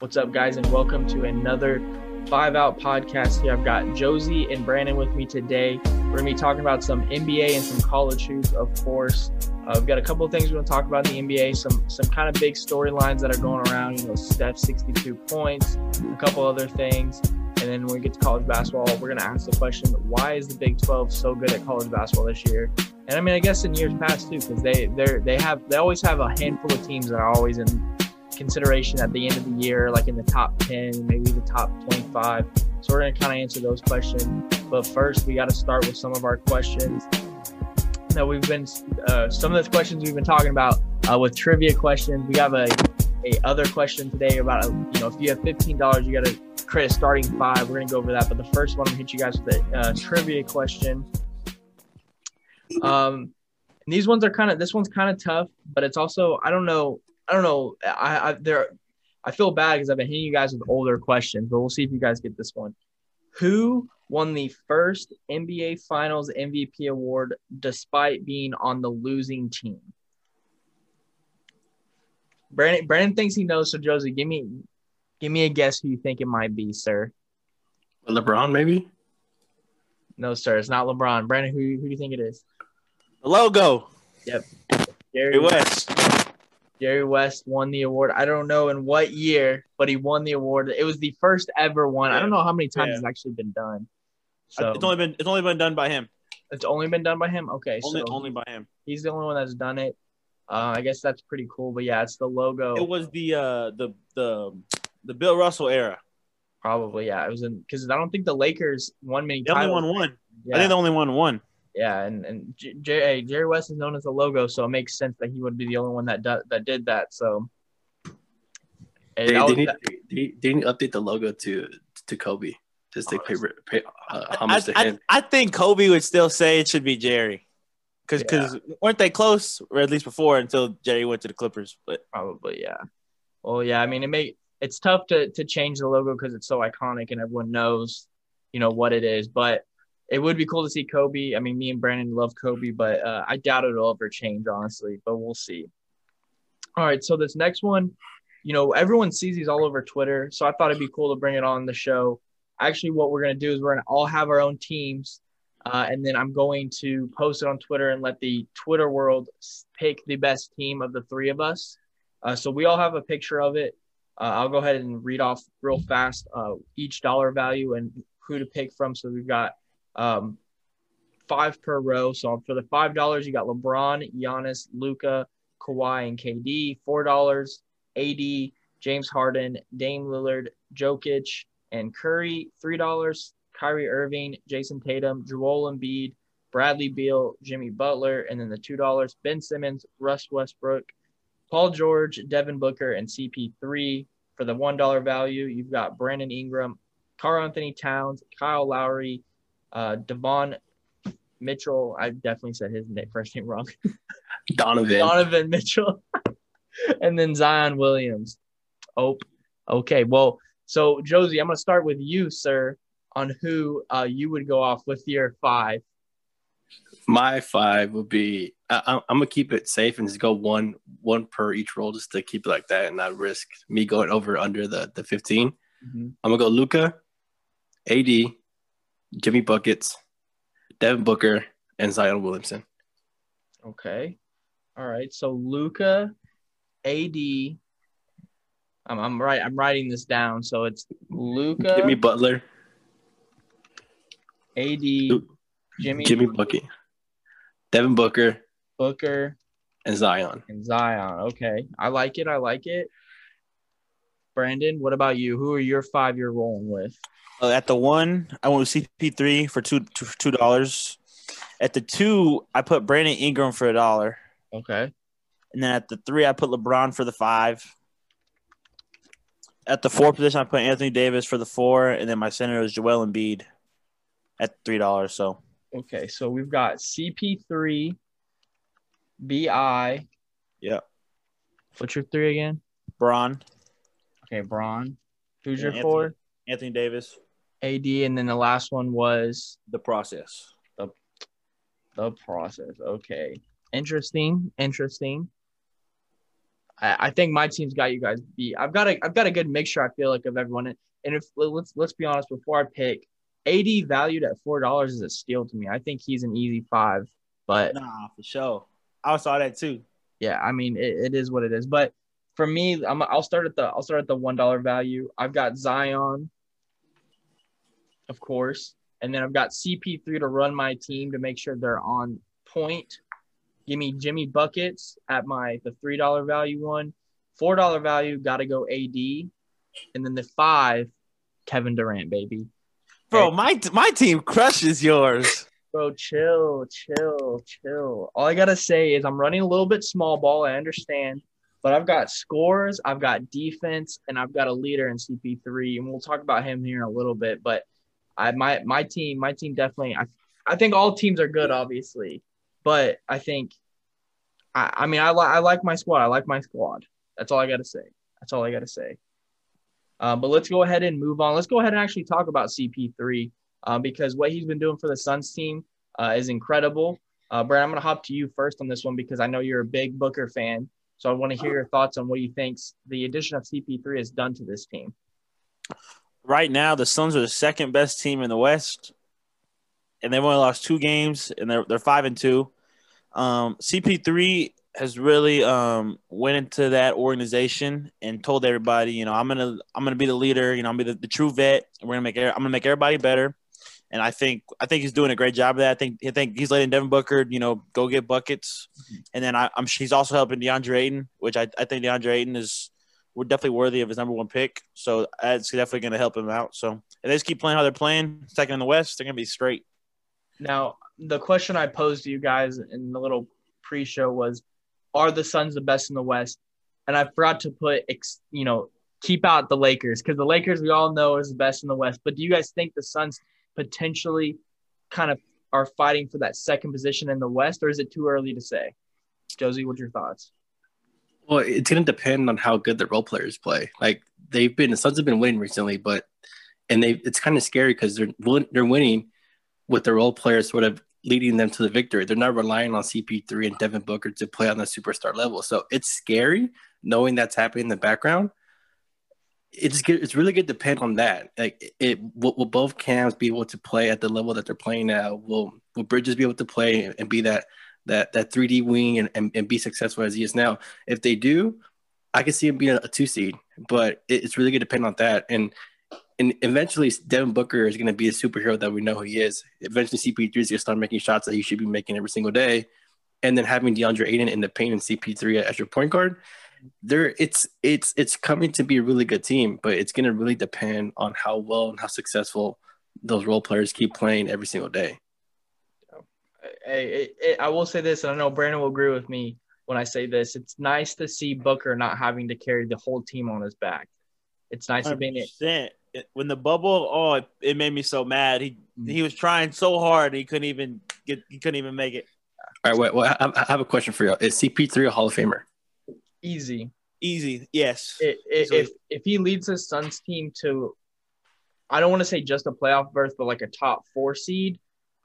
What's up, guys, and welcome to another Five Out podcast. Here, I've got Josie and Brandon with me today. We're gonna be talking about some NBA and some college hoops, of course. Uh, we've got a couple of things we're gonna talk about in the NBA. Some some kind of big storylines that are going around. You know, Steph 62 points, a couple other things, and then when we get to college basketball, we're gonna ask the question: Why is the Big 12 so good at college basketball this year? And I mean, I guess in years past too, because they they they have they always have a handful of teams that are always in consideration at the end of the year, like in the top 10, maybe the top 25. So we're going to kind of answer those questions. But first, we got to start with some of our questions that we've been, uh, some of the questions we've been talking about uh, with trivia questions. We have a, a other question today about, you know, if you have $15, you got to create a starting five. We're going to go over that. But the first one, I'm going to hit you guys with a uh, trivia question. Um, these ones are kind of, this one's kind of tough, but it's also, I don't know, I don't know. I, I there, I feel bad because I've been hitting you guys with older questions, but we'll see if you guys get this one. Who won the first NBA Finals MVP award despite being on the losing team? Brandon, Brandon thinks he knows. So Josie, give me, give me a guess who you think it might be, sir. LeBron, maybe. No, sir, it's not LeBron. Brandon, who, who do you think it is? The logo. Yep. Jerry West. Jerry West won the award. I don't know in what year, but he won the award. It was the first ever one. I don't know how many times Yeah. it's actually been done. So It's only been it's only been done by him. it's only been done by him. Okay, Only so only by him. he's the only one that's done it. Uh, I guess that's pretty cool. But yeah, it's the logo. It was the uh the the the Bill Russell era. Probably yeah. It was in because I don't think the Lakers won many They only titles. won one. Yeah, I think they only won one. Yeah, and and J- J- Jerry West is known as the logo, so it makes sense that he would be the only one that do, that did that. So. And They, they, was- need, they, they need to update the logo to to Kobe just to pay, pay uh, homage I, to him. I think Kobe would still say it should be Jerry. Cause, Yeah. cause weren't they close, or at least before, until Jerry went to the Clippers? But Probably, yeah. Well, yeah. I mean, it may it's tough to to change the logo because it's so iconic and everyone knows, you know, what it is. But it would be cool to see Kobe. I mean, me and Brandon love Kobe, but uh, I doubt it'll ever change, honestly. But we'll see. All right. So this next one, you know, everyone sees these all over Twitter. So I thought it'd be cool to bring it on the show. Actually, what we're gonna do is we're gonna all have our own teams. Uh, and then I'm going to post it on Twitter and let the Twitter world pick the best team of the three of us. Uh, so we all have a picture of it. Uh, I'll go ahead and read off real fast uh, each dollar value and who to pick from. So we've got um, five per row. So for the five dollars, you got LeBron, Giannis, Luka, Kawhi, and KD. Four dollars, AD, James Harden, Dame Lillard, Jokic, and Curry. Three dollars, Kyrie Irving, Jayson Tatum, Joel Embiid, Bradley Beal, Jimmy Butler, and then the two dollars, Ben Simmons, Russ Westbrook, Paul George, Devin Booker, and CP3. For the one dollar value, you've got Brandon Ingram, Karl Anthony Towns, Kyle Lowry, uh, Devon Mitchell. I definitely said his name, first name wrong. Donovan. Donovan Mitchell, and then Zion Williams. Oh, okay. Well, so Josie, I'm going to start with you, sir, on who uh, you would go off with your five. My five would be. I, I'm, I'm gonna keep it safe and just go one one per each roll just to keep it like that and not risk me going over under the the 15. I'm gonna go Luka, AD, Jimmy buckets, Devin Booker, and Zion Williamson. Okay. All right. So Luka, AD. I'm, I'm right. I'm writing this down. So it's Luka, Jimmy Butler, AD, Jimmy, Jimmy bucket, Devin Booker, Booker, and Zion. and Zion. Okay. I like it. I like it. Brandon, what about you? Who are your five you're rolling with? uh, at the one, I went with CP3 for two dollars. At the two, I put Brandon Ingram for a dollar, Okay. and then at the three, I put LeBron for the five. At the four position, I put Anthony Davis for the four, and then my center was Joel Embiid at three dollars. So Okay. So we've got CP3, BI. Yeah. What's your three again? Bron, Okay. Bron. Who's Yeah, your four? Anthony Davis, AD. And then the last one was the process. the process. Okay. Interesting. Interesting. I, I think my team's got you guys beat. I've got a I've got a good mixture. I feel like of everyone. And if let's let's be honest, before I pick, AD valued at four dollars is a steal to me. I think he's an easy five. But nah, for sure. I saw that too. Yeah, I mean it, it is what it is. But for me, I'm I'll start at the I'll start at the one dollar value. I've got Zion, of course, and then I've got CP3 to run my team to make sure they're on point. Give me Jimmy buckets at my the three dollar value one, four dollar value got to go AD, and then the five, Kevin Durant, baby. Bro, my my team crushes yours. Bro, chill, chill, chill. All I gotta say is I'm running a little bit small ball. I understand, but I've got scores, I've got defense, and I've got a leader in CP3, and we'll talk about him here in a little bit. But I my my team, my team definitely. I I think all teams are good, obviously, but I think, I I mean I like I like my squad. I like my squad. That's all I gotta say. That's all I gotta say. Um, but let's go ahead and move on. Let's go ahead and actually talk about CP3 uh, because what he's been doing for the Suns team uh, is incredible. Uh, Brad, I'm going to hop to you first on this one because I know you're a big Booker fan. So I want to hear your thoughts on what you think the addition of CP3 has done to this team. Right now, the Suns are the second best team in the West, and they've only lost two games, and they're they're five and two. Um, CP3 has really um, went into that organization and told everybody, you know, I'm gonna I'm gonna be the leader. You know, I'm gonna be the, the true vet. We're gonna make I'm gonna make everybody better. And I think I think he's doing a great job of that. I think I think he's letting Devin Booker, you know, go get buckets. And then I, am he's also helping DeAndre Ayton, which I, I think DeAndre Ayton is we're definitely worthy of his number one pick. So that's definitely going to help him out. So if they just keep playing how they're playing, second in the West, they're going to be straight. Now, the question I posed to you guys in the little pre-show was, are the Suns the best in the West? And I forgot to put, you know, keep out the Lakers because the Lakers we all know is the best in the West. But do you guys think the Suns potentially kind of are fighting for that second position in the West, or is it too early to say? Josie, what's your thoughts? Well, it's going to depend on how good the role players play. Like they've been, the Suns have been winning recently, but and they it's kind of scary because they're they're winning with the role players sort of leading them to the victory. They're not relying on CP3 and Devin Booker to play on the superstar level. So it's scary knowing that's happening in the background it's good. It's really good to depend on that. Like, it will, will, both cams be able to play at the level that they're playing now? Will Will Bridges be able to play and be that that that 3D wing and, and, and be successful as he is now? If they do, I can see him being a, two seed. But it, it's really good to depend on that. And and eventually, Devin Booker is going to be a superhero that we know he is. Eventually, CP3 is going to start making shots that he should be making every single day. And then having DeAndre Ayton in the paint and CP3 as your point guard, there it's it's it's coming to be a really good team, but it's going to really depend on how well and how successful those role players keep playing every single day. Hey, I will say this, and I know Brandon will agree with me when I say this. It's nice to see Booker not having to carry the whole team on his back. It's nice 100%. to be it. When the bubble, oh, it, it made me so mad. He mm-hmm. he was trying so hard, he couldn't even get, he couldn't even make it. All right, wait, well, I have a question for you. Is CP3 a Hall of Famer? Easy. Easy. Yes. It, it, if if he leads his Suns team to, I don't want to say just a playoff berth, but like a top four seed,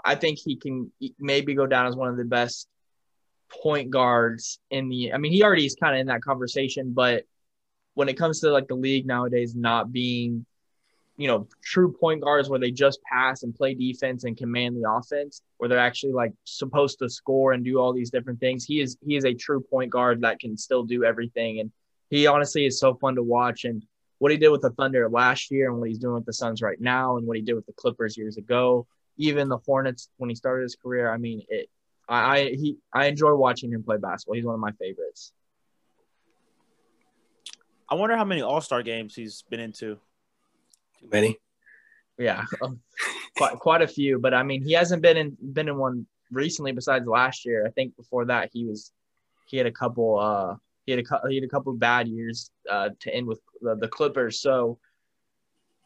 I think he can maybe go down as one of the best point guards in the. I mean, he already is kind of in that conversation, but when it comes to like the league nowadays not being you know, true point guards where they just pass and play defense and command the offense, where they're actually like supposed to score and do all these different things. He is he is a true point guard that can still do everything, and he honestly is so fun to watch. And what he did with the Thunder last year, and what he's doing with the Suns right now, and what he did with the Clippers years ago, even the Hornets when he started his career. I mean, it. I, I he I enjoy watching him play basketball. He's one of my favorites. I wonder how many All Star games he's been into. Too many. Yeah, quite quite a few. But I mean, he hasn't been in been in one recently besides last year. I think before that he was he had a couple uh he had a he had a couple bad years uh to end with the, the Clippers. So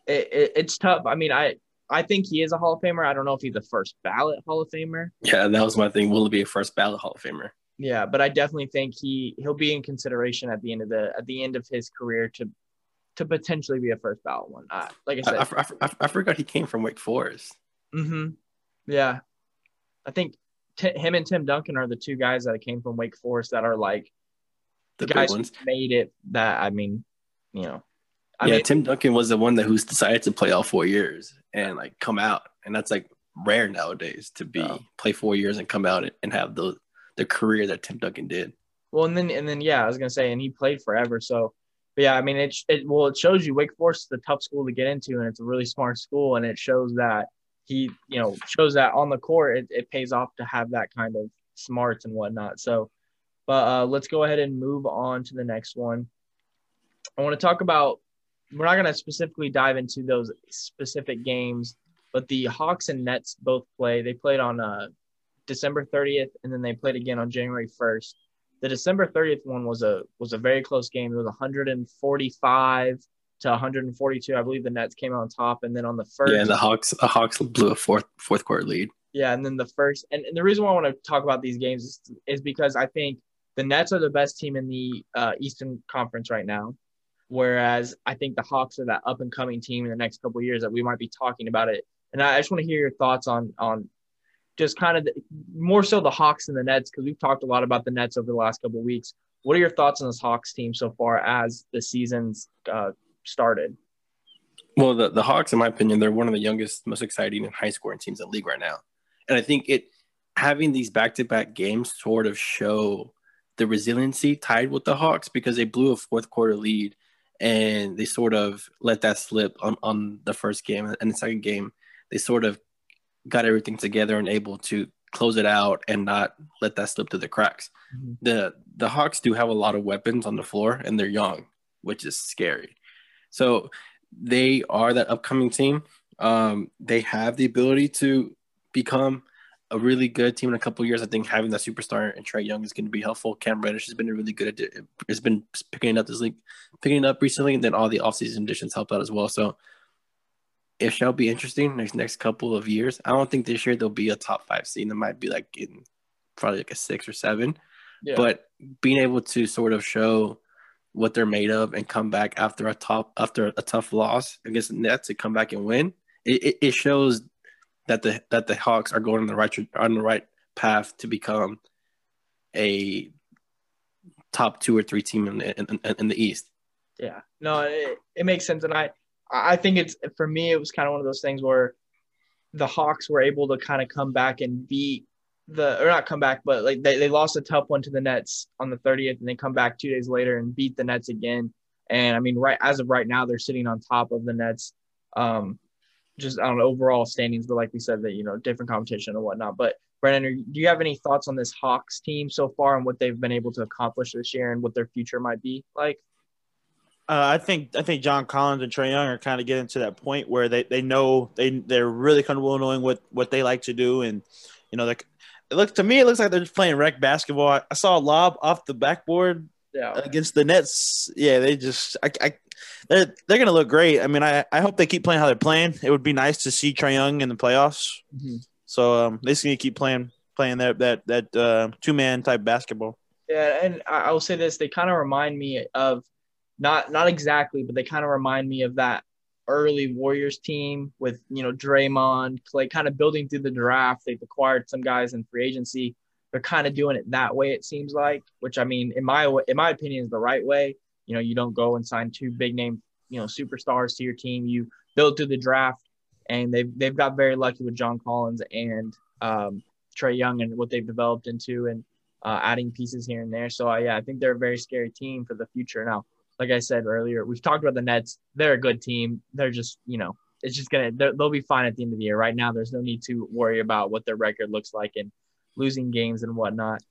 it, it, it's tough. I mean, I I think he is a Hall of Famer. I don't know if he's a first ballot Hall of Famer. Yeah, that was my thing. Will it be a first ballot Hall of Famer? Yeah, but I definitely think he he'll be in consideration at the end of the at the end of his career to to potentially be a first ballot one. Uh, like I said, I, I, I, I, forgot he came from Wake Forest. Mm-hmm. Yeah, I think t- him and Tim Duncan are the two guys that came from Wake Forest that are like the, the guys ones. made it. That I mean, you know, I yeah, mean, Tim Duncan was the one that who's decided to play all four years and like come out, and that's like rare nowadays to be Yeah. play four years and come out and have the the career that Tim Duncan did. Well, and then and then yeah, I was gonna say, and he played forever. So, but yeah, I mean, it, it well, it shows you Wake Forest is a tough school to get into, and it's a really smart school, and it shows that he, you know, shows that on the court, it, it pays off to have that kind of smarts and whatnot. So, but uh, let's go ahead and move on to the next one. I want to talk about. We're not gonna specifically dive into those specific games, but the Hawks and Nets both play. They played on uh, December 30th, and then they played again on January 1st the December 30th one was a was a very close game. It was 145 to 142. I believe the Nets came on top, and then on the first, Yeah, and the Hawks the Hawks blew a fourth fourth quarter lead. yeah, and then the first, and, and the reason why I want to talk about these games is, is because I think the Nets are the best team in the uh, Eastern Conference right now, whereas I think the Hawks are that up and coming team in the next couple of years that we might be talking about it. And I just want to hear your thoughts on on just kind of the, more so the Hawks and the Nets because we've talked a lot about the Nets over the last couple weeks. What are your thoughts on this Hawks team so far as the season's uh, started? Well, the, the Hawks, in my opinion, they're one of the youngest, most exciting and high scoring teams in the league right now. And I think it having these back to back games sort of show the resiliency tied with the Hawks because they blew a fourth quarter lead and they sort of let that slip on, on the first game and the second game. They sort of got everything together and able to close it out and not let that slip through the cracks. Mhm. The the Hawks do have a lot of weapons on the floor and they're young, which is scary. So they are that upcoming team. Um, they have the ability to become a really good team in a couple of years. I think having that superstar and Trae Young is going to be helpful. Cam Reddish has been a really good. Has been picking up this league, picking it up recently, and then all the offseason additions helped out as well. So it shall be interesting next next couple of years. I don't think this year there'll be a top five seed. It might be like in probably like a six or seven. Yeah. But being able to sort of show what they're made of and come back after a top after a tough loss against the Nets to come back and win, it, it, it shows that the that the Hawks are going on the right on the right path to become a top two or three team in the, in, in, in the East. Yeah, no, it, it makes sense, and I I think it's for me it was kind of one of those things where the Hawks were able to kind of come back and beat the or not come back, but like they, they lost a tough one to the Nets on the 30th, and they come back two days later and beat the Nets again. And I mean, right as of right now, they're sitting on top of the Nets. Um, just on overall standings, but like we said, that you know different competition and whatnot. But Brandon, do you have any thoughts on this Hawks team so far and what they've been able to accomplish this year and what their future might be like? Uh, I think I think John Collins and Trae Young are kind of getting to that point where they, they know they they're really comfortable knowing what, what they like to do, and you know, like it looks to me, it looks like they're just playing rec basketball. I, I saw a lob off the backboard Yeah. against the Nets. Yeah, they just I, I they're they're gonna look great. I mean, I, I hope they keep playing how they're playing. It would be nice to see Trae Young in the playoffs. Mhm. So um, they just need to keep playing playing that that that uh, two man type basketball. Yeah, and I I will say this: they kind of remind me of not not exactly, but they kind of remind me of that early Warriors team with you know Draymond, Klay, kind of building through the draft. They've acquired some guys in free agency. They're kind of doing it that way. It seems like, which I mean, in my in my opinion, is the right way. You know, you don't go and sign two big name you know superstars to your team. You build through the draft, and they've they've got very lucky with John Collins and um, Trae Young and what they've developed into and uh, adding pieces here and there. So uh, yeah, I think they're a very scary team for the future. Now, like I said earlier, we've talked about the Nets. They're a good team. They're just you know it's just gonna they'll be fine at the end of the year. Right now, there's no need to worry about what their record looks like and losing games and whatnot.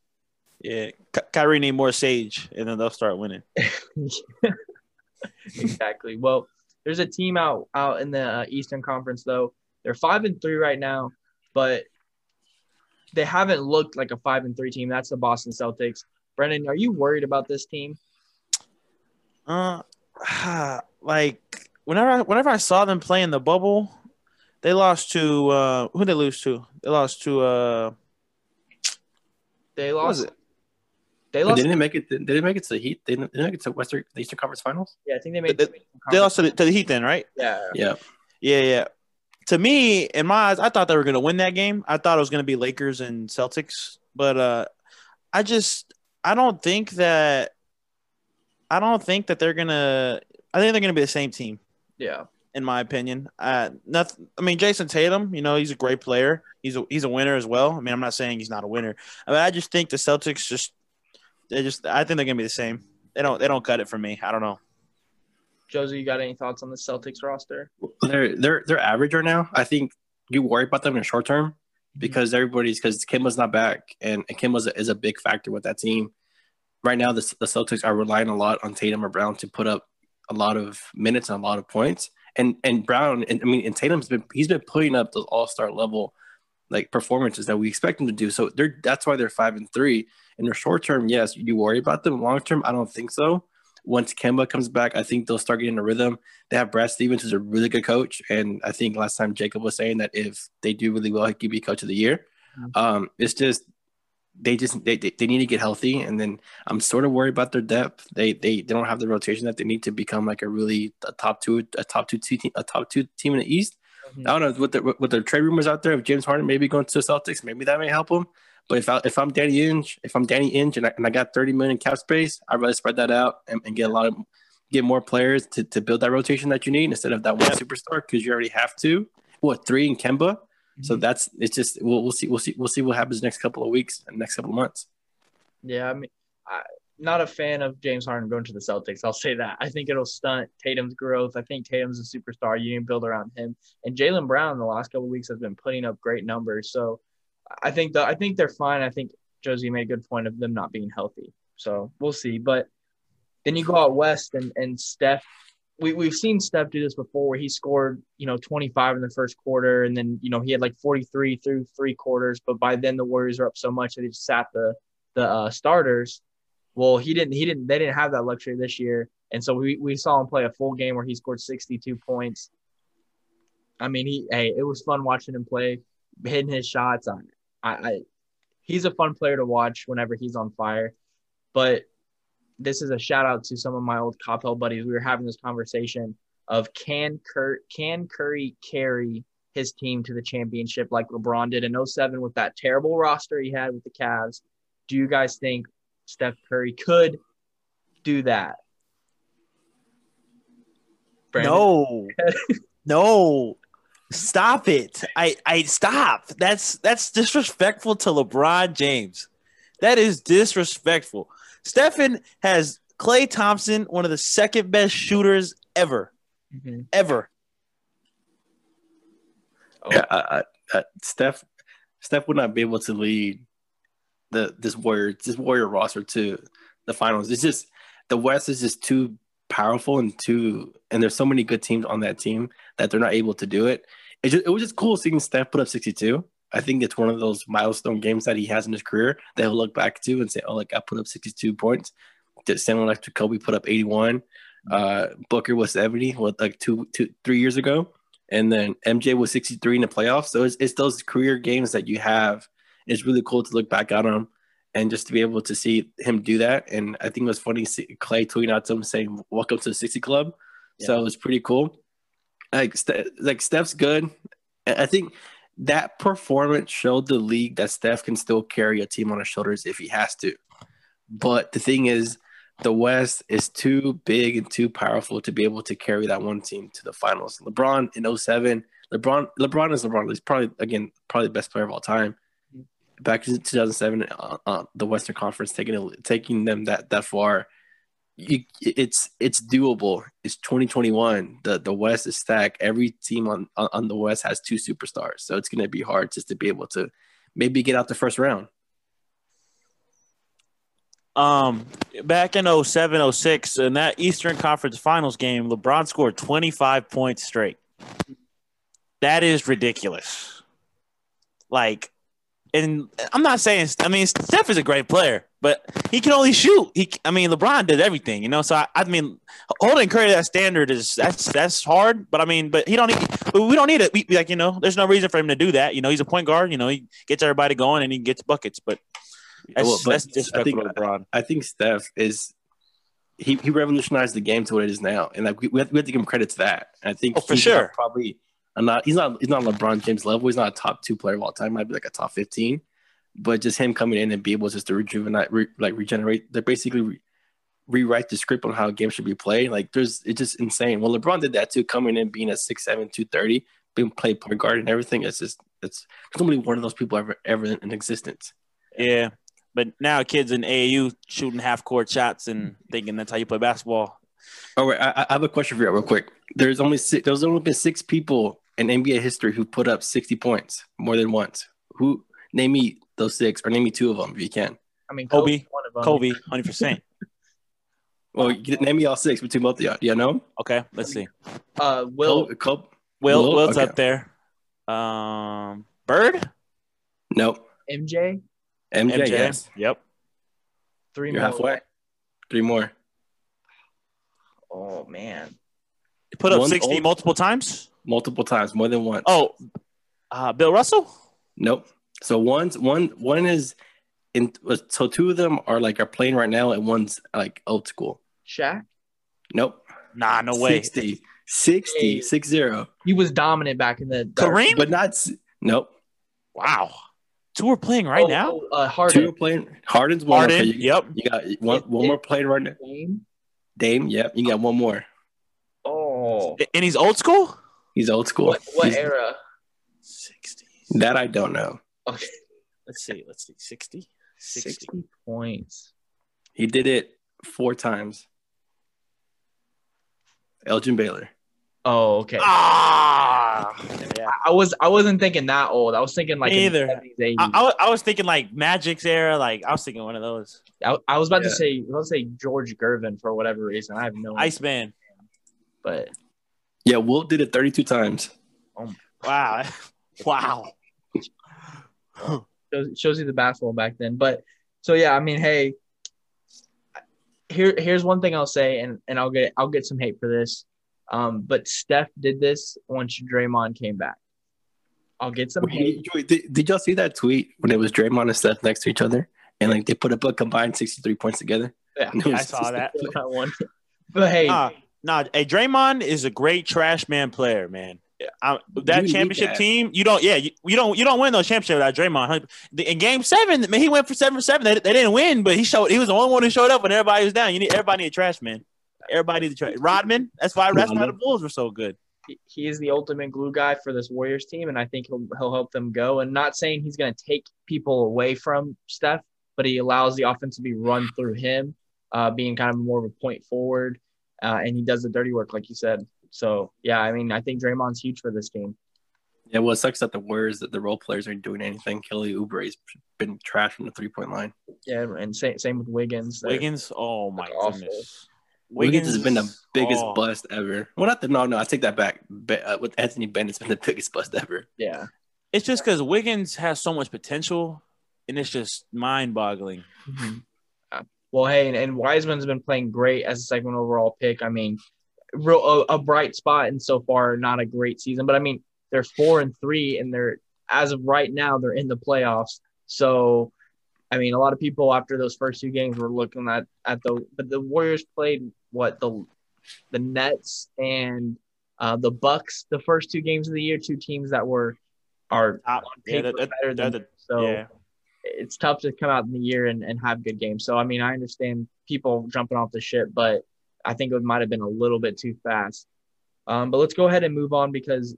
Yeah, Ky- Kyrie need more Sage, and then they'll start winning. exactly. Well, there's a team out out in the uh, Eastern Conference though. They're five and three right now, but they haven't looked like a five and three team. That's the Boston Celtics. Brendan, are you worried about this team? Uh, like whenever I, whenever I saw them play in the bubble, they lost to uh, who they lose to? They lost to uh, They what was lost. it? They But lost. didn't they make it? Did they make it to the Heat? They didn't, didn't make it to Western the Eastern Conference Finals. Yeah, I think they made. They- They lost to the, to the Heat then, right? Yeah. Yeah, Yeah, yeah. To me, in my eyes, I thought they were going to win that game. I thought it was going to be Lakers and Celtics, but uh, I just I don't think that I don't think that they're gonna. I think they're gonna be the same team. Yeah. In my opinion, uh, nothing. I mean, Jayson Tatum. You know, he's a great player. He's a he's a winner as well. I mean, I'm not saying he's not a winner. I mean, I just think the Celtics just they just. I think they're gonna be the same. They don't. They don't cut it for me. I don't know. Josie, you got any thoughts on the Celtics roster? They're they're they're average right now. I think you worry about them in the short term because everybody's because Kemba's not back and, and Kemba is a big factor with that team. Right now, the, the Celtics are relying a lot on Tatum or Brown to put up a lot of minutes and a lot of points. And and Brown, and I mean, and Tatum's been he's been putting up those All Star level like performances that we expect him to do. So they're that's why they're five and three. In the short term, yes, you worry about them. Long term, I don't think so once Kemba comes back, I think they'll start getting a rhythm. They have Brad Stevens, who's a really good coach, and I think last time Jacob was saying that if they do really well, he could be coach of the year. Mm-hmm. Um, it's just they just they, they, need to get healthy, and then I'm sort of worried about their depth. They they, they don't have the rotation that they need to become like a really a top two a top two team a top two team in the East. Mm-hmm. I don't know what the what the trade rumors out there of James Harden maybe going to the Celtics. Maybe that may help them. But if I if I'm Danny Ainge, if I'm Danny Ainge and I, and I got 30 million cap space, I'd rather spread that out and, and get a lot of get more players to, to build that rotation that you need instead of that one superstar because you already have two. What three in Kemba? Mm-hmm. So that's it's just we'll, we'll see we'll see we'll see what happens next couple of weeks and next couple of months. Yeah, I mean, I, not a fan of James Harden going to the Celtics. I'll say that. I think it'll stunt Tatum's growth. I think Tatum's a superstar. You can build around him. And Jaylen Brown the last couple weeks has been putting up great numbers. So I think the, I think they're fine. I think Josie made a good point of them not being healthy. So we'll see. But then you go out west and and Steph. We we've seen Steph do this before, where he scored you know 25 in the first quarter, and then you know he had like 43 through three quarters. But by then the Warriors are up so much that he just sat the the uh, starters. Well, he didn't. He didn't. They didn't have that luxury this year, and so we we saw him play a full game where he scored 62 points. I mean, he hey, it was fun watching him play, hitting his shots. I, I, I he's a fun player to watch whenever he's on fire. But this is a shout out to some of my old Coppell buddies. We were having this conversation of can Cur- can Curry carry his team to the championship like LeBron did in 07 with that terrible roster he had with the Cavs. Do you guys think Steph Curry could do that? Brandon? No. no. Stop it. I I stop. That's that's disrespectful to LeBron James. That is disrespectful. Stephen has Klay Thompson, one of the second best shooters ever. Mm-hmm. Ever. Oh. Yeah, I, I, Steph Steph would not be able to lead the this warrior this warrior roster to the finals. It's just the West is just too powerful and too and there's so many good teams on that team that they're not able to do it. It, just, it was just cool seeing Steph put up 62. I think it's one of those milestone games that he has in his career that he'll look back to and say, "Oh, like I put up 62 points." Similar like to Kobe put up 81. Uh, Booker was 70, what like two, two, three years ago, and then MJ was 63 in the playoffs. So it's, it's those career games that you have. It's really cool to look back at them and just to be able to see him do that. And I think it was funny Klay tweeting out to him saying, "Welcome to the 60 Club." Yeah. So it was pretty cool. Like like Steph's good. I think that performance showed the league that Steph can still carry a team on his shoulders if he has to. But the thing is, the West is too big and too powerful to be able to carry that one team to the finals. LeBron in 07, LeBron LeBron is LeBron. He's probably again probably the best player of all time back in 2007, uh, uh, the Western Conference taking taking them that that far, you, it's it's doable. It's 2021. The the West is stacked. Every team on on the West has two superstars, so it's going to be hard just to be able to maybe get out the first round. Um, back in 07, 06, in that Eastern Conference Finals game, LeBron scored 25 points straight. That is ridiculous. Like and I'm not saying I mean Steph is a great player, but he can only shoot. He, I mean, LeBron did everything, you know. So I, I mean, holding Curry that standard is that's that's hard. But I mean, but he don't need. We don't need it. We, like you know, there's no reason for him to do that. You know, he's a point guard. You know, he gets everybody going and he gets buckets. But that's, well, but that's disrespectful I think, LeBron. I, I think Steph is. He, he revolutionized the game to what it is now, and like we, we, have, we have to give him credit to that. And I think oh, for sure, probably I'm not. He's not. He's not LeBron James level. He's not a top two player of all time. Might be like a top fifteen, but just him coming in and be able just to rejuvenate, re, like regenerate. They're basically re, rewrite the script on how a game should be played. Like there's it's just insane. Well, LeBron did that too, coming in being a 6'7", 230, being played point guard and everything. It's just it's there's only one of those people ever ever in existence. Yeah. But now kids in AAU shooting half court shots and thinking that's how you play basketball. Oh, all right, I, I have a question for you real quick. There's only six, there's only been six people in NBA history who put up 60 points more than once. Who name me those six or name me two of them if you can. I mean, Kobe, Kobe's one of them. Kobe, hundred percent. Well, you can name me all six between both of y'all. Do you know? Okay, let's see. Uh, Will Kobe, Kobe? Will Will? Will's Okay. up there. Um, Bird, Nope. MJ MJ, MJ. yes. Yep. three You're more. halfway. Three more. Oh man, He put up One's sixty old. multiple times. Multiple times, more than once. Oh, uh, Bill Russell. Nope. So one's one one is in so two of them are like are playing right now and one's like old school. Shaq. Nope. Nah, no way. 60. 60, Hey. 60. He was dominant back in the Kareem. But not nope. Wow. Two are playing right Oh, now. oh, uh, Two are playing Harden's one. Harden. Okay, you, Yep. you got one one more playing right now. Dame. Dame, yep. You got one more. Oh, And he's old school. He's old school. what, what He's- era? Sixty. that I don't know. Okay, Let's see. Let's see. 60? 60. 60 points. He did it four times. Elgin Baylor. Oh, okay. Ah. Yeah. I was I wasn't thinking that old. I was thinking like Me in the either. 70s, I, I, was- I was thinking like Magic's era. Like I was thinking one of those. I, I was about Yeah. to say I was about to say George Gervin for whatever reason. I have no idea, Iceman. but Yeah, Wilt did it 32 times. Wow. wow. shows, shows you the basketball back then. But so yeah, I mean, hey, here here's one thing I'll say, and and I'll get I'll get some hate for this. Um, but Steph did this once Draymond came back. I'll get some hate. Wait, Did, did y'all see that tweet when it was Draymond and Steph next to each other? And like they put up a combined 63 points together? Yeah, And it was I saw that. that one. But hey, Nah, nah. Hey, Draymond is a great trash man player, man. I, that You championship that. team, you don't. Yeah, you, you don't. You don't win those championships without Draymond. The- In Game Seven, man, he went for seven for seven. They, they didn't win, but he showed. He was the only one who showed up when everybody was down. You need everybody need a trash man. Everybody needs a trash. Rodman. That's why. That's why the Bulls were so good. he- he is the ultimate glue guy for this Warriors team, and I think he'll he'll help them go. And not saying he's going to take people away from Steph, but he allows the offense to be run through him, uh, being kind of more of a point forward, uh, and he does the dirty work, like you said. So yeah, I mean, I think Draymond's huge for this team. Yeah, well, it sucks that the Warriors, that the role players aren't doing anything. Kelly Oubre's been trash from the three point line. Yeah, and same same with Wiggins. They're- Wiggins. Oh my That's awful. goodness. Wiggins has been the biggest oh. bust ever. Well, not the no, no, I take that back. Be, uh, with Anthony Bennett's been the biggest bust ever. Yeah. It's just because Wiggins has so much potential, and it's just mind-boggling. Uh, Well, hey, and, and Wiseman's been playing great as a second overall pick. I mean, real a, a bright spot, and so far not a great season. But I mean, they're four and three, and they're as of right now they're in the playoffs. So, I mean, a lot of people after those first two games were looking at at the but the Warriors played what the the Nets and uh, the Bucks the first two games of the year, two teams that were are Top- on yeah, paper that- that- better than they're so yeah. It's tough to come out in the year and, and have good games. So I mean, I understand people jumping off the ship, but I think it might have been a little bit too fast. Um, but let's go ahead and move on because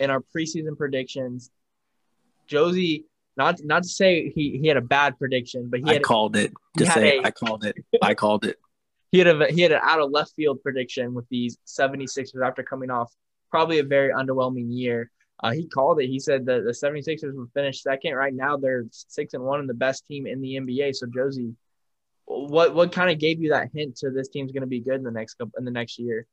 in our preseason predictions, Josie, not not to say he, he had a bad prediction, but he I called it. Just say a- I called it. I called it. he had a he had an out of left field prediction with these 76ers after coming off probably a very underwhelming year. Uh, he called it. He said that the 76ers would finish second. Right now they're six and one and the best team in the NBA. So Josie, what what kind of gave you that hint to this team's going to be good in the next couple in the next year?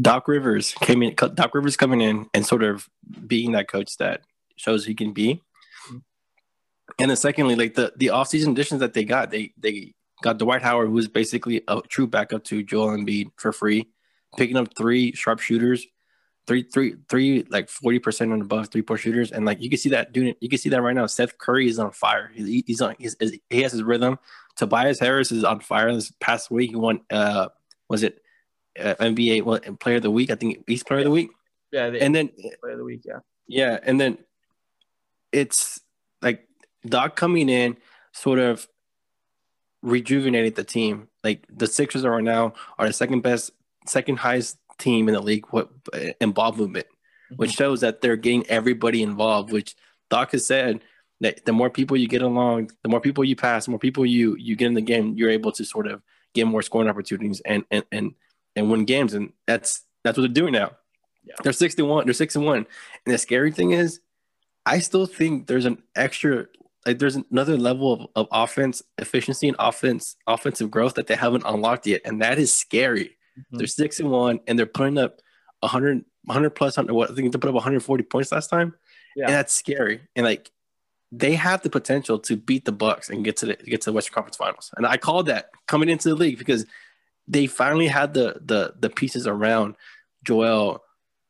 Doc Rivers came in. Doc Rivers coming in and sort of being that coach that shows he can be. And then secondly, like the the offseason additions that they got, they they got Dwight Howard, who is basically a true backup to Joel Embiid for free, picking up three sharp shooters, three three three like forty percent and above three point shooters, and like you can see that doing you can see that right now. Seth Curry is on fire. He, he's on he's, he has his rhythm. Tobias Harris is on fire. This past week he won. Uh, was it uh, NBA well, Player of the Week? I think East Player of the Week. Yeah, the And then player of the week. Yeah, yeah, and then it's like Doc coming in, sort of rejuvenated the team. Like the Sixers are now are the second best, second highest team in the league what in ball movement, mm-hmm. which shows that they're getting everybody involved. Which Doc has said that the more people you get along, the more people you pass, the more people you you get in the game, you're able to sort of get more scoring opportunities and and and and win games. And that's that's what they're doing now. Yeah. They're 61, they're six and one. And the scary thing is, I still think there's an extra like there's another level of, of offense efficiency and offense offensive growth that they haven't unlocked yet. And that is scary. Mm-hmm. They're six and one and they're putting up 100 100 plus 100 what I think they put up 140 points last time. Yeah. And that's scary. And like they have the potential to beat the Bucks and get to the get to the Western Conference Finals. And I called that coming into the league because they finally had the the the pieces around Joel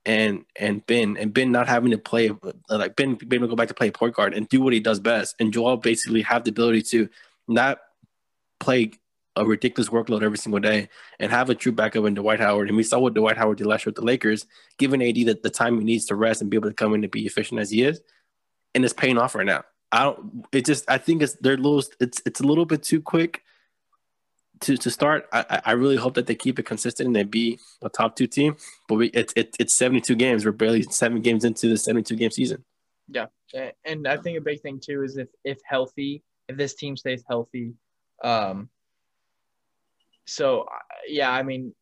and and Ben and Ben not having to play like Ben being able to go back to play point guard and do what he does best. And Joel basically have the ability to not play a ridiculous workload every single day and have a true backup in Dwight Howard. And we saw what Dwight Howard did last year with the Lakers, giving AD the, the time he needs to rest and be able to come in and be efficient as he is. And it's paying off right now. I don't. It just. I think it's they're little. It's it's a little bit too quick to to start. I I really hope that they keep it consistent and they be a top two team. But we it's it, it's seventy two games. We're barely seven games into the seventy two game season. Yeah, and I think a big thing too is if if healthy, if this team stays healthy, um. So yeah, I mean,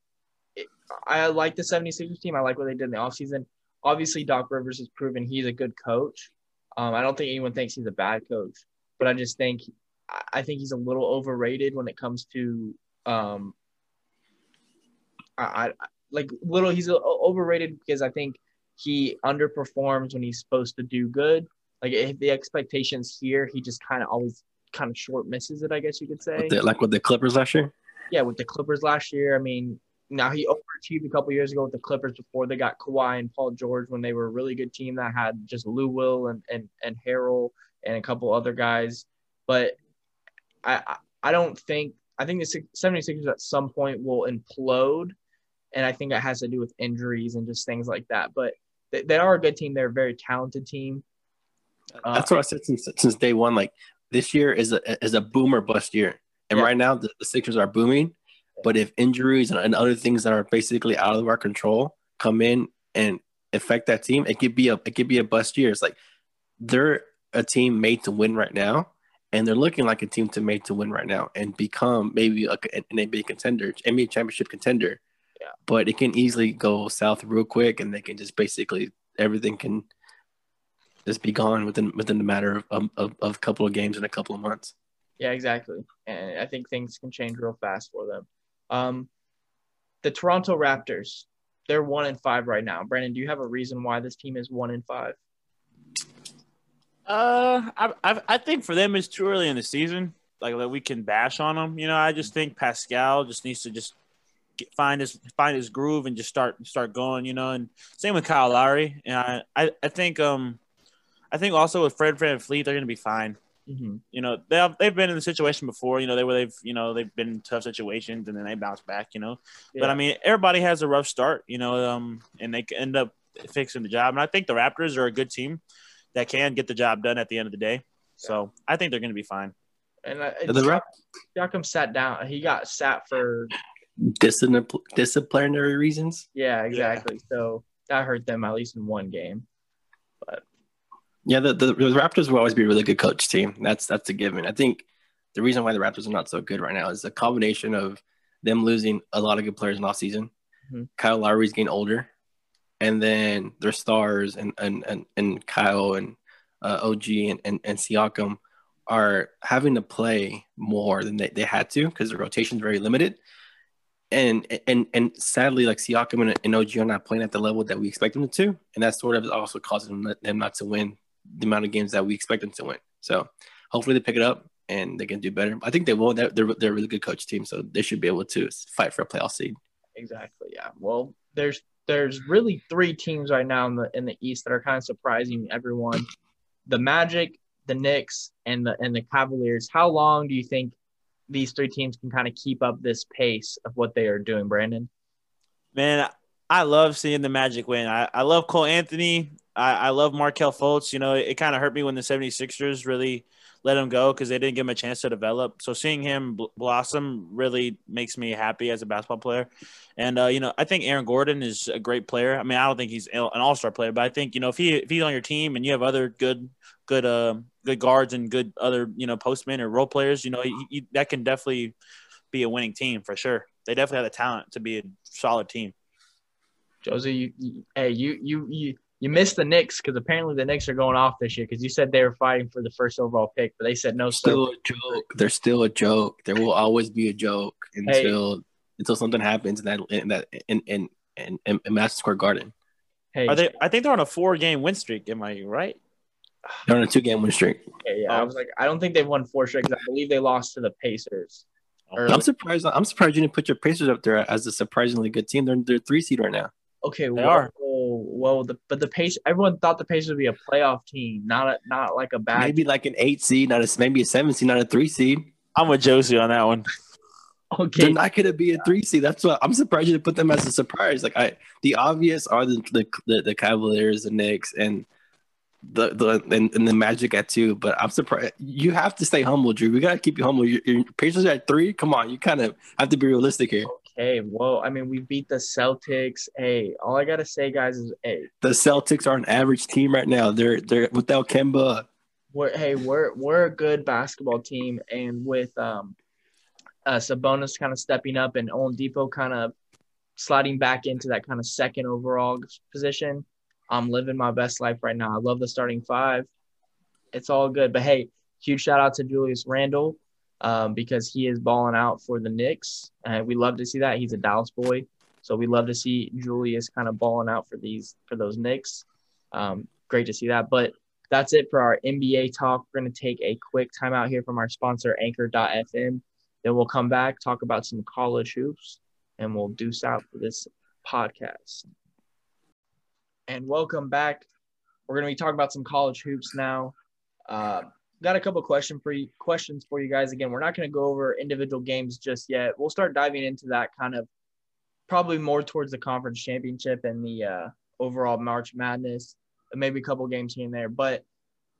it, I like the 76ers team. I like what they did in the offseason. Obviously, Doc Rivers has proven he's a good coach. Um, I don't think anyone thinks he's a bad coach, but I just think I think he's a little overrated when it comes to um, I, I like little he's overrated because I think he underperforms when he's supposed to do good. Like if the expectations here, he just kind of always kind of short misses it. I guess you could say. The, like with the Clippers last year. Yeah, with the Clippers last year. I mean, now he overachieved a couple years ago with the Clippers before they got Kawhi and Paul George when they were a really good team that had just Lou Will and and and Harrell and a couple other guys. But I I don't think I think the 76ers at some point will implode, and I think that has to do with injuries and just things like that. But they, they are a good team. They're a very talented team. That's what I said since since day one. Like this year is a is a boomer bust year, and yeah. right now the, the Sixers are booming but if injuries and, and other things that are basically out of our control come in and affect that team, it could be a it could be a bust year. It's like they're a team made to win right now, and they're looking like a team to made to win right now and become maybe a, an NBA contender, NBA championship contender. Yeah. But it can easily go south real quick, and they can just basically everything can just be gone within within the matter of, of, of a couple of games in a couple of months. Yeah, exactly. And I think things can change real fast for them. Um, the Toronto Raptors, they're one in five right now. Brandon, do you have a reason why this team is one in five? Uh, I, I, I think for them it's too early in the season. Like that we can bash on them. You know, I just think Pascal just needs to just get, find his find his groove and just start start going. You know, and same with Kyle Lowry. And I, I, I think um, I think also with Fred VanVleet they're gonna be fine. Mm-hmm. You know, they have, they've been in the situation before. You know, they were they've you know they've been in tough situations and then they bounce back. You know, yeah. but I mean, everybody has a rough start. You know, um, and they end up fixing the job. And I think the Raptors are a good team that can get the job done at the end of the day. So I think they're going to be fine. And uh, the Rap- Siakam sat down. He got sat for disciplinary reasons. Yeah, exactly. Yeah. So that hurt them at least in one game. Yeah, the, the, the Raptors will always be a really good coach team. That's that's a given. I think the reason why the Raptors are not so good right now is a combination of them losing a lot of good players in off season. Mm-hmm. Kyle Lowry's getting older, and then their stars and and and, and Kyle and uh, OG and, and and Siakam are having to play more than they, they had to because the rotation is very limited. And and and sadly, like Siakam and, and OG are not playing at the level that we expect them to, and that sort of also causing them, them not to win the amount of games that we expect them to win. So hopefully they pick it up and they can do better. I think they will. They're, they're, they're a really good coach team, so they should be able to fight for a playoff seed. Exactly. Yeah. Well, there's there's really three teams right now in the in the East that are kind of surprising everyone: the Magic, the Knicks, and the and the Cavaliers. How long do you think these three teams can kind of keep up this pace of what they are doing, Brandon? Man, I love seeing the Magic win. I, I love Cole Anthony. I, I love Markelle Fultz. You know, it, it kind of hurt me when the 76ers really let him go because they didn't give him a chance to develop. So seeing him bl- blossom really makes me happy as a basketball player. And uh, you know, I think Aaron Gordon is a great player. I mean, I don't think he's an all star player, but I think you know if he if he's on your team and you have other good good uh good guards and good other you know postmen or role players, you know he, he, that can definitely be a winning team for sure. They definitely have the talent to be a solid team. Josie, you, you hey, you you you you missed the Knicks because apparently the Knicks are going off this year because you said they were fighting for the first overall pick, but they said no. Still a joke. They're still a joke. There will always be a joke until hey. until something happens in that in that in in in, in, in Madison Square Garden. Hey, are they? I think they're on a four game win streak. Am I right? They're on a two game win streak. Yeah, yeah. Oh. I was like, I don't think they've won four straight. I believe they lost to the Pacers. Oh. I'm surprised. I'm surprised you didn't put your Pacers up there as a surprisingly good team. They're they're three seed right now. Okay, they well, are. Well, the, but the Pacers. Everyone thought the Pacers would be a playoff team, not a, not like a bad. Maybe like an eight seed, not a maybe a seven seed, not a three seed. I'm with Josie on that one. Okay, they're not going to be a three seed. That's what I'm surprised you to put them as a surprise. Like I, the obvious are the the, the, the Cavaliers, the Knicks, and the the and, and, the Magic at two. But I'm surprised. You have to stay humble, Drew. We gotta keep you humble. Your, your Pacers at three. Come on, you kind of have to be realistic here. Okay, well, I mean, we beat the Celtics. Hey, all I gotta say, guys, is hey, the Celtics are an average team right now. They're they're without Kemba. We're, hey, we're we're a good basketball team, and with um, uh, Sabonis kind of stepping up and Oladipo kind of sliding back into that kind of second overall position I'm living my best life right now. I love the starting five. It's all good. But hey, huge shout out to Julius Randle um, because he is balling out for the Knicks. And we love to see that. He's a Dallas boy. So we love to see Julius kind of balling out for these for those Knicks. Um, great to see that. But that's it for our NBA talk. We're going to take a quick timeout here from our sponsor, Anchor.fm. Then we'll come back, talk about some college hoops, and we'll deuce out for this podcast and welcome back. We're going to be talking about some college hoops now. Uh, got a couple question for you, questions for you guys. Again, we're not going to go over individual games just yet. We'll start diving into that kind of probably more towards the conference championship and the uh, overall March Madness, maybe a couple games here and there. But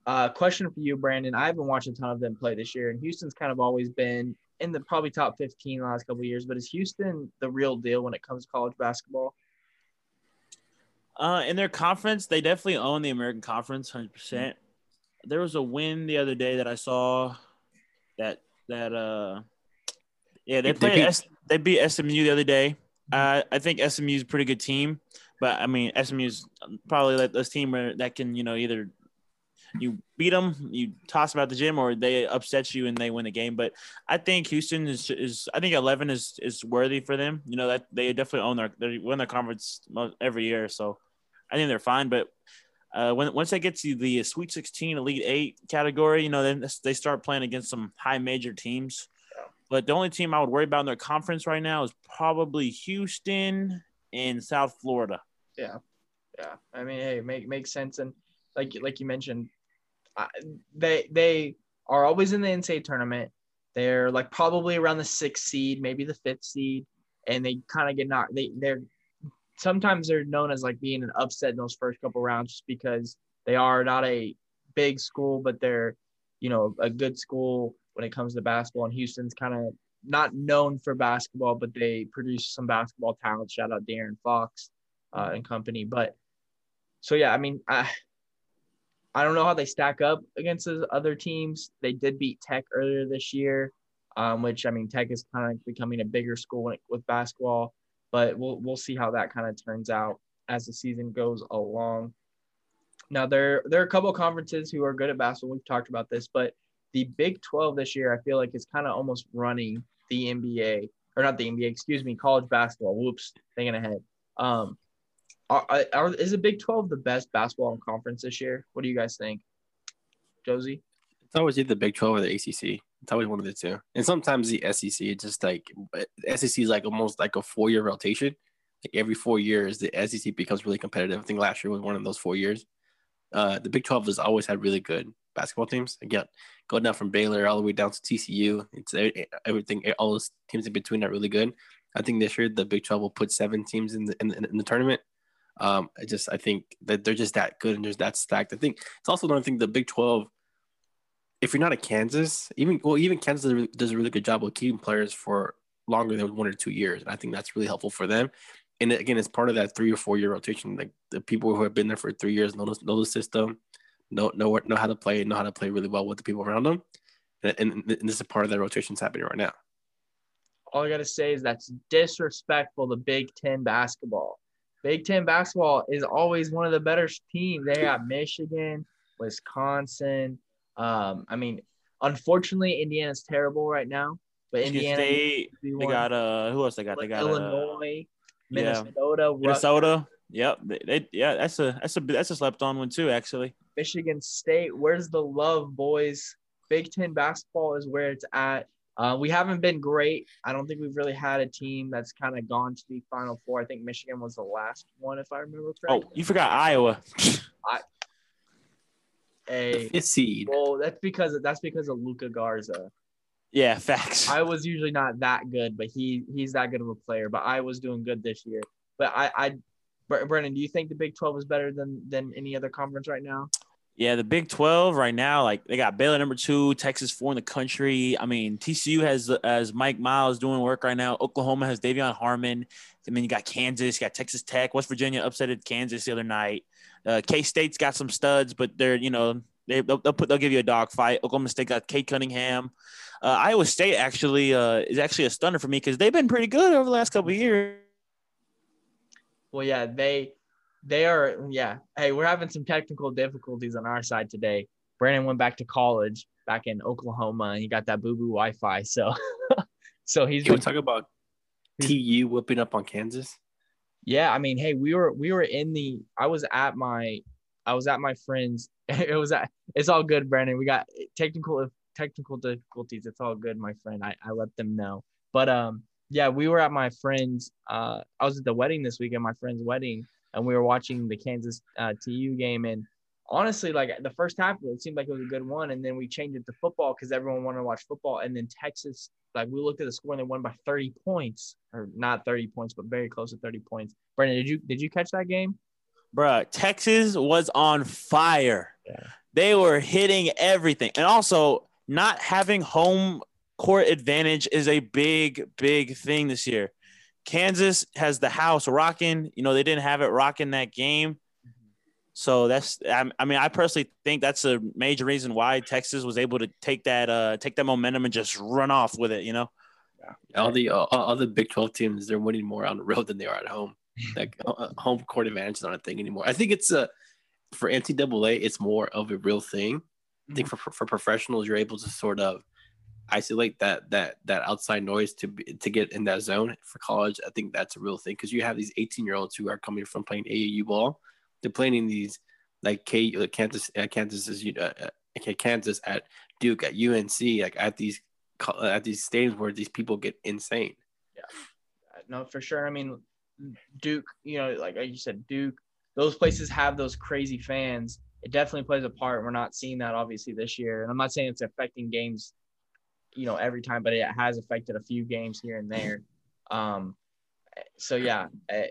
uh, question for you, Brandon. I haven't watched a ton of them play this year, and Houston's kind of always been in the probably top 15 the last couple years. But is Houston the real deal when it comes to college basketball? Uh, in their conference, they definitely own the American Conference, hundred percent. There was a win the other day that I saw that that uh, yeah, they played they beat, S- they beat SMU the other day. Uh, I think SMU is a pretty good team, but I mean SMU is probably like this team where that can you know either you beat them, you toss them out the gym, or they upset you and they win the game. But I think Houston is is I think eleven is is worthy for them. You know that they definitely own their they win their conference every year, so I think they're fine. But uh, when once they get to the Sweet Sixteen, Elite Eight category, you know, then they start playing against some high major teams. But the only team I would worry about in their conference right now is probably Houston and South Florida. Yeah, yeah. I mean, hey, make makes sense. And like like you mentioned, they they are always in the NCAA tournament. They're like probably around the sixth seed, maybe the fifth seed, and they kind of get knocked. They they're sometimes they're known as like being an upset in those first couple rounds just because they are not a big school, but they're you know a good school when it comes to basketball. And Houston's kind of not known for basketball, but they produce some basketball talent. Shout out De'Aaron Fox uh, and company. But so yeah, I mean, I I don't know how they stack up against the other teams. They did beat Tech earlier this year, um, which I mean, Tech is kind of becoming a bigger school with basketball, but we'll we'll see how that kind of turns out as the season goes along. Now there there are a couple of conferences who are good at basketball. We've talked about this, but the Big 12 this year, I feel like is kind of almost running the NBA or not the NBA, excuse me, college basketball. Whoops, thinking ahead. Um, are, are, is the Big 12 the best basketball conference this year? What do you guys think? Josie? It's always either the Big 12 or the ACC. It's always one of the two. And sometimes the SEC, it's just like SEC is like almost like a four year rotation. Like every four years, the SEC becomes really competitive. I think last year was one of those four years. Uh, the Big 12 has always had really good basketball teams. Again, going down from Baylor all the way down to TCU, it's everything, all those teams in between are really good. I think this year the Big 12 will put seven teams in the, in in the tournament Um, I just I think that they're just that good and just that stacked. I think it's also another thing. The Big Twelve, if you're not a Kansas, even well, even Kansas does a, really good job of keeping players for longer than one or two years, and I think that's really helpful for them. And again, it's part of that three or four year rotation. Like the people who have been there for three years know, know the system, know know know how to play, know how to play really well with the people around them, and, and, and this is part of that rotation that's happening right now. All I gotta say is that's disrespectful to Big Ten basketball. Big Ten basketball is always one of the better teams. They got Michigan, Wisconsin. Um, I mean, unfortunately, Indiana's terrible right now. But Indiana, State, they got uh, who else they got? They got Illinois, uh, Minnesota, yeah. Minnesota. Yep, they, they, yeah, that's a that's a that's a slept on one too, actually. Michigan State. Where's the love, boys? Big Ten basketball is where it's at. Uh, we haven't been great. I don't think we've really had a team that's kind of gone to the Final Four. I think Michigan was the last one, if I remember correctly. Oh, you forgot Iowa. I, a fifth seed. Well, that's because of, that's because of Luka Garza. Yeah, facts. I was usually not that good, but he he's that good of a player. But I was doing good this year. But I, I, Brennan, do you think the Big Twelve is better than than any other conference right now? Yeah, the Big Twelve right now, like they got Baylor number two, Texas four in the country. I mean, TCU has as Mike Miles doing work right now. Oklahoma has De'Vion Harmon. I mean, you got Kansas, you got Texas Tech, West Virginia upsetted Kansas the other night. Uh, K State's got some studs, but they're you know they they'll, they'll put they'll give you a dog fight. Oklahoma State got Cade Cunningham. Uh, Iowa State actually uh, is actually a stunner for me because they've been pretty good over the last couple years. Well, yeah, they they are. Yeah, hey, we're having some technical difficulties on our side today. Brandon went back to college back in Oklahoma, and he got that boo boo Wi-Fi. So, so he's. Can we talk about TU whipping up on Kansas? Yeah, I mean, hey, we were we were in the. I was at my, I was at my friend's. It was at. It's all good, Brandon. We got technical technical difficulties. It's all good, my friend. I, I let them know. But um, yeah, we were at my friend's. Uh, I was at the wedding this weekend, my friend's wedding, and we were watching the Kansas uh, TU game. And honestly, like the first half, it seemed like it was a good one, and then we changed it to football because everyone wanted to watch football. And then Texas, like we looked at the score and they won by 30 points, or not 30 points, but very close to 30 points. Brandon, did you did you catch that game? Bruh, Texas was on fire. Yeah. They were hitting everything, and also not having home court advantage is a big, big thing this year. Kansas has the house rocking. You know, they didn't have it rocking that game. So that's, I mean, I personally think that's a major reason why Texas was able to take that, uh, take that momentum and just run off with it. You know, yeah. all the uh, all the Big Twelve teams they're winning more on the road than they are at home. like uh, home court advantage is not a thing anymore. I think it's a for NCAA, it's more of a real thing I think for for professionals, you're able to sort of isolate that that that outside noise to be, to get in that zone. For college, I think that's a real thing because you have these 18 year olds who are coming from playing AAU ball. They're playing in these like K like Kansas uh, Kansas is uh, uh, Kansas at Duke at UNC like at these at these stadiums where these people get insane. Yeah, no, for sure. I mean, Duke, you know, like you said, Duke. Those places have those crazy fans it definitely plays a part. We're not seeing that obviously this year, and I'm not saying it's affecting games, you know, every time, but it has affected a few games here and there. Um, so yeah, eh,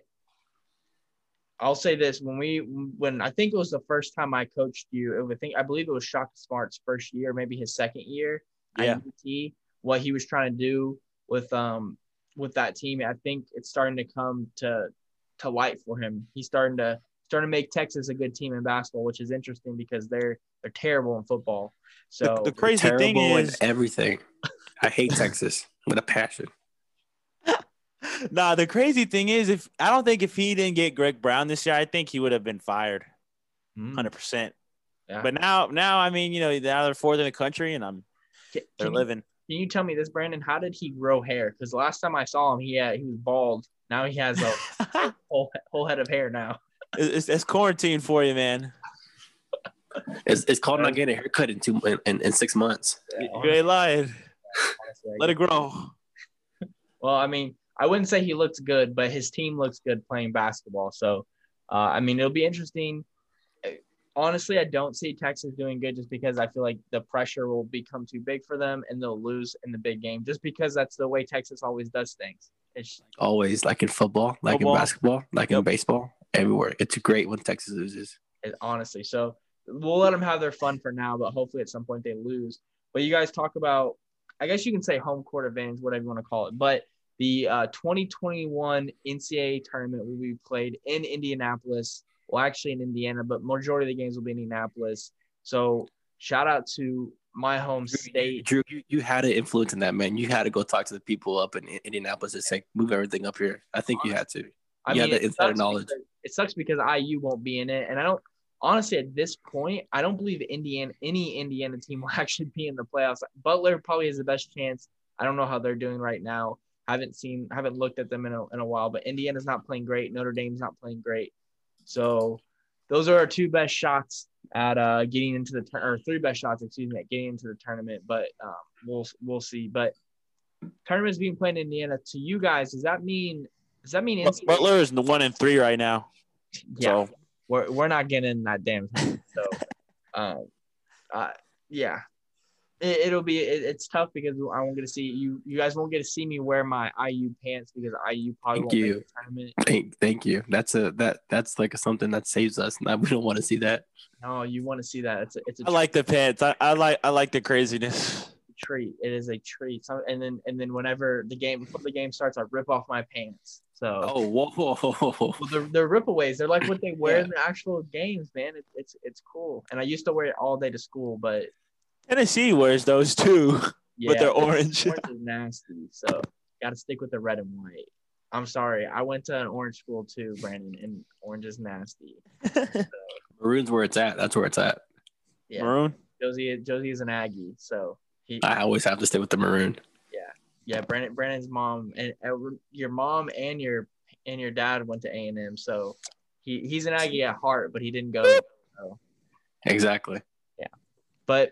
I'll say this: when we, when I think it was the first time I coached you, I think I believe it was Shaka Smart's first year, maybe his second year yeah. UT, what he was trying to do with um with that team. I think it's starting to come to to light for him. He's starting to starting to make Texas a good team in basketball, which is interesting because they're they're terrible in football. So the, the crazy thing is everything. I hate Texas with a passion. Nah, the crazy thing is, if I don't think if he didn't get Greg Brown this year, I think he would have been fired, hmm. hundred mm. percent. Yeah. But now, now I mean, you know, now they're fourth in the country, and I'm can, they're can living. You, can you tell me this, Brandon? How did he grow hair? Because last time I saw him, he had he was bald. Now he has a whole, whole head of hair now. It's, it's quarantine for you, man. It's, it's called not getting a haircut in two in, in, six months. Yeah, you ain't lying. Let it grow. Well, I mean, I wouldn't say he looks good, but his team looks good playing basketball. So, uh, I mean, it'll be interesting. Honestly, I don't see Texas doing good just because I feel like the pressure will become too big for them and they'll lose in the big game just because that's the way Texas always does things. It's always like in football, like football. in basketball, like yep. in baseball everywhere. It's great when Texas loses. It, honestly, so we'll let them have their fun for now, but hopefully at some point they lose. But you guys talk about, I guess you can say home court advantage, whatever you want to call it. But the uh, 2021 NCAA tournament will be played in Indianapolis. Well, actually in Indiana, but majority of the games will be in Indianapolis. So shout out to my home state. Drew, you, you had an influence in that, man. You had to go talk to the people up in Indianapolis and say, move everything up here. I think you had to. I you mean, had the insider knowledge. Because, it sucks because IU won't be in it, and I don't honestly at this point I don't believe Indiana any Indiana team will actually be in the playoffs. Butler probably has the best chance. I don't know how they're doing right now. Haven't seen, haven't looked at them in a, in a while, but Indiana's not playing great. Notre Dame's not playing great. So those are our two best shots at uh, getting into the or three best shots, excuse me, at getting into the tournament. But um, we'll we'll see. But tournament's being played in Indiana. To you guys, does that mean does that mean NCAA? Butler is in the one and three right now? Yeah, so. we're we're not getting in that damn. Thing, so, um, uh, yeah, it, will be it, it's tough because I won't get to see you. You guys won't get to see me wear my IU pants because IU probably won't give entertainment thank you. Thank, thank you. That's a that that's like something that saves us. Now we don't want to see that. No, you want to see that. It's a, it's a I like the pants. I, I like I like the craziness. Treat. It is a treat. So, and then and then whenever the game before the game starts, I rip off my pants. So oh whoa, well, they're, they're ripaways. They're like what they wear yeah. in the actual games, man. It, it's it's cool. And I used to wear it all day to school, but Tennessee wears those too, yeah, but they're orange. Orange is nasty, so got to stick with the red and white. I'm sorry, I went to an orange school too, Brandon, and orange is nasty. So, Maroon's where it's at. That's where it's at. Yeah. Maroon. Josie, Josie is an Aggie, so he. I always have to stay with the maroon. Yeah, yeah. Brandon, Brandon's mom and uh, your mom and your and your dad went to A and M, so he he's an Aggie at heart, but he didn't go. So. Exactly. Yeah, but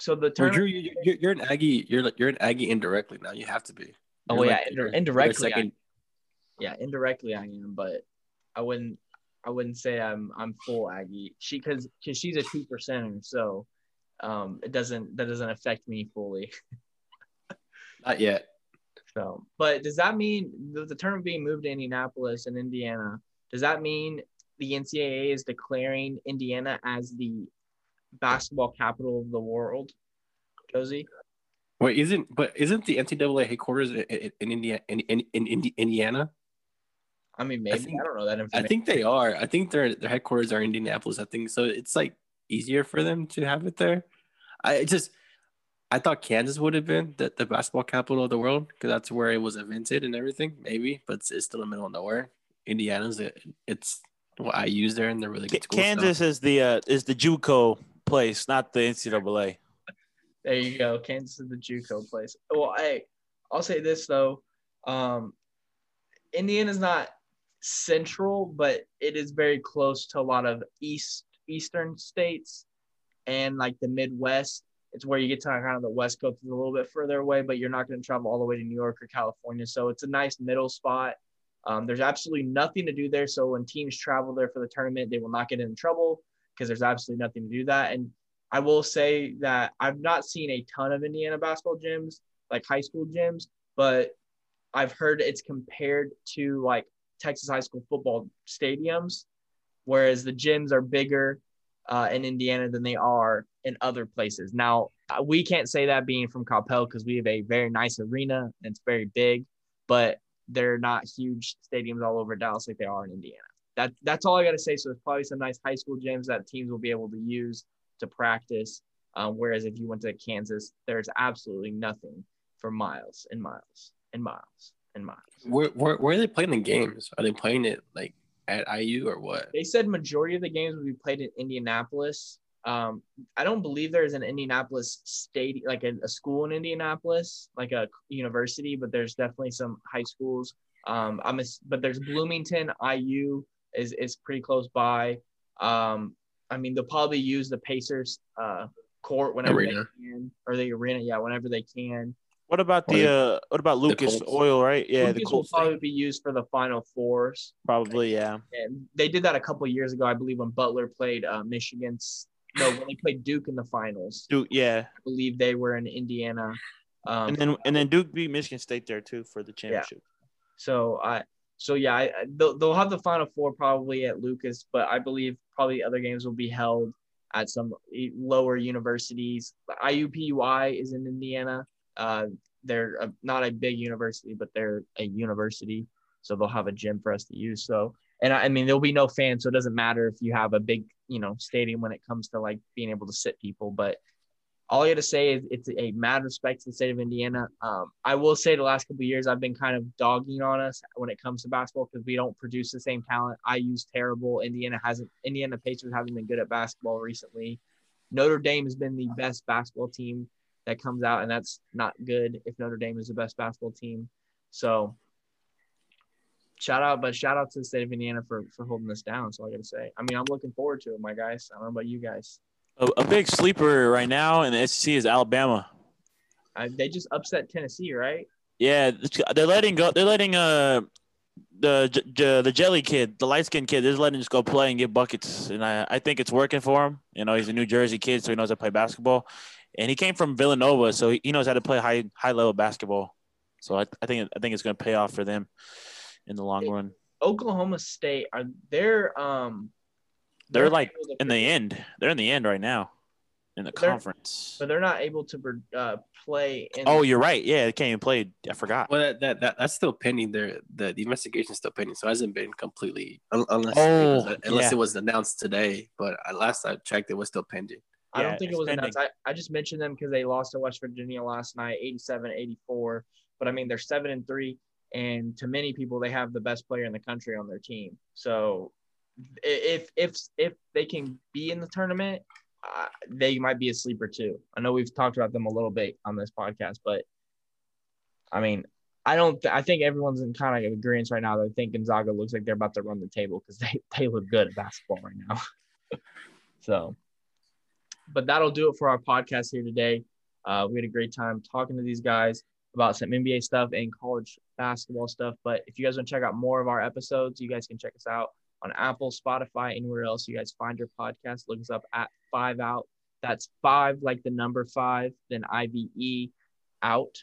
so the term Drew, you, are you're an Aggie. You're you're an Aggie indirectly now. You have to be. Oh, you're oh like, yeah, indirectly. I, yeah, indirectly I am, but I wouldn't. I wouldn't say I'm I'm full Aggie. She because because she's a two percenter, so um, it doesn't that doesn't affect me fully. Not yet. So, but does that mean the, the tournament being moved to Indianapolis and Indiana? Does that mean the NCAA is declaring Indiana as the basketball capital of the world, Josie. Wait, isn't but isn't the NCAA headquarters in, in, in India in, in, in, Indiana? I mean, maybe I, think, I don't know that information. I think they are. I think their their headquarters are in Indianapolis. I think so. It's like easier for them to have it there. I just I thought Kansas would have been the, the basketball capital of the world because that's where it was invented and everything. Maybe, but it's, it's still in the middle of nowhere. Indiana's it, it's what I use there, and they're really good. Kansas stuff. is the uh, is the JUCO place, not the NCAA. There you go. Kansas is the JUCO place. Well, hey, I'll say this though. Um, Indiana's not central, but it is very close to a lot of east eastern states and like the Midwest. It's where you get to kind of the West Coast is a little bit further away, but you're not going to travel all the way to New York or California. So it's a nice middle spot. Um, there's absolutely nothing to do there. So when teams travel there for the tournament, they will not get in trouble because there's absolutely nothing to do that. And I will say that I've not seen a ton of Indiana basketball gyms, like high school gyms, but I've heard it's compared to like Texas high school football stadiums, whereas the gyms are bigger uh, in Indiana than they are in other places. Now, uh, we can't say that being from Coppell because we have a very nice arena and it's very big, but they're not huge stadiums all over Dallas like they are in Indiana that that's all I got to say. So there's probably some nice high school gyms that teams will be able to use to practice. Um, whereas if you went to Kansas, there's absolutely nothing for miles and miles and miles and miles. Where, where, where are they playing the games? Are they playing it like at IU or what? They said majority of the games will be played in Indianapolis. Um, I don't believe there's an Indianapolis state, like a, a, school in Indianapolis, like a university, but there's definitely some high schools. Um, I'm a, but there's Bloomington, IU, is is pretty close by. Um, I mean, they'll probably use the Pacers uh, court whenever arena. they can, or the arena, yeah, whenever they can. What about the uh, what about Lucas Oil, right? Yeah, Lucas the Colts will probably be used for the Final Fours. Probably, yeah. And they did that a couple years ago, I believe, when Butler played uh, Michigan's. No, when they played Duke in the finals. Duke, yeah. I believe they were in Indiana. Um, and then and then Duke beat Michigan State there too for the championship. Yeah. So I so yeah, I, they'll, they'll have the final four probably at Lucas, but I believe probably other games will be held at some lower universities. IUPUI is in Indiana. Uh, they're a, not a big university, but they're a university, so they'll have a gym for us to use. So, and I, I mean, there'll be no fans, so it doesn't matter if you have a big, you know, stadium when it comes to like being able to sit people. But all I got to say is it's a mad respect to the state of Indiana. Um, I will say the last couple years I've been kind of dogging on us when it comes to basketball because we don't produce the same talent. IU's terrible. Indiana hasn't. Indiana Pacers haven't been good at basketball recently. Notre Dame has been the best basketball team that comes out, and that's not good if Notre Dame is the best basketball team. So shout out, but shout out to the state of Indiana for for holding this down. So I got to say, I mean, I'm looking forward to it, my guys. I don't know about you guys. A, a big sleeper right now in the SEC is Alabama. I, they just upset Tennessee, right? Yeah, they're letting go. They're letting uh the the, the jelly kid, the light skinned kid, they're letting him just go play and get buckets, and I I think it's working for him. You know, he's a New Jersey kid, so he knows how to play basketball, and he came from Villanova, so he knows how to play high high level basketball. So I, I think I think it's going to pay off for them in the long run. Oklahoma State are they're um they're, they're like in the end. They're in the end right now in the conference. But they're not able to uh, play. oh, you're right. Yeah, they can't even play. I forgot. Well, that, that, that that's still pending. There, the the investigation is still pending, so it hasn't been completely unless oh, it was, unless yeah. it was announced today. But last I checked, it was still pending. I don't think it was pending. announced. I, I just mentioned them because they lost to West Virginia last night, 87-84. But I mean, they're seven and three, and to many people, they have the best player in the country on their team. So if if if they can be in the tournament, uh, they might be a sleeper too. I know we've talked about them a little bit on this podcast, but I mean, I don't. Th- I think everyone's in kind of agreement right now. They think Gonzaga looks like they're about to run the table because they they look good at basketball right now. so, but that'll do it for our podcast here today. Uh, we had a great time talking to these guys about some NBA stuff and college basketball stuff. But if you guys want to check out more of our episodes, you guys can check us out on Apple, Spotify, anywhere else you guys find your podcast. Look us up at Five Out. That's five like the number five, then I V E out.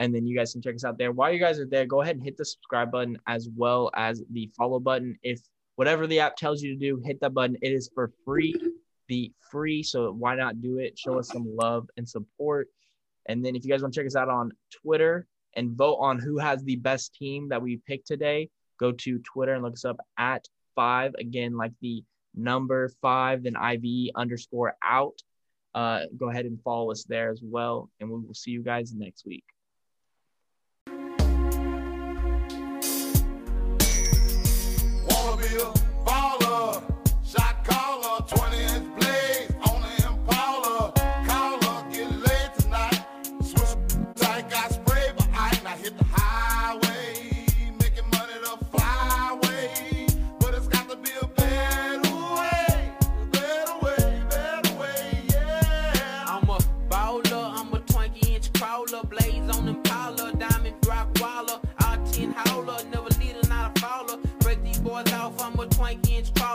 And then you guys can check us out there. While you guys are there, go ahead and hit the subscribe button as well as the follow button. If whatever the app tells you to do, hit that button. It is for free. The free, so why not do it? Show us some love and support. And then if you guys want to check us out on Twitter and vote on who has the best team that we picked today, go to Twitter and look us up at five. Again, like the number five, then IV underscore out. Uh, go ahead and follow us there as well. And we will see you guys next week.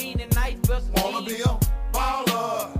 high side. Fat pet blowing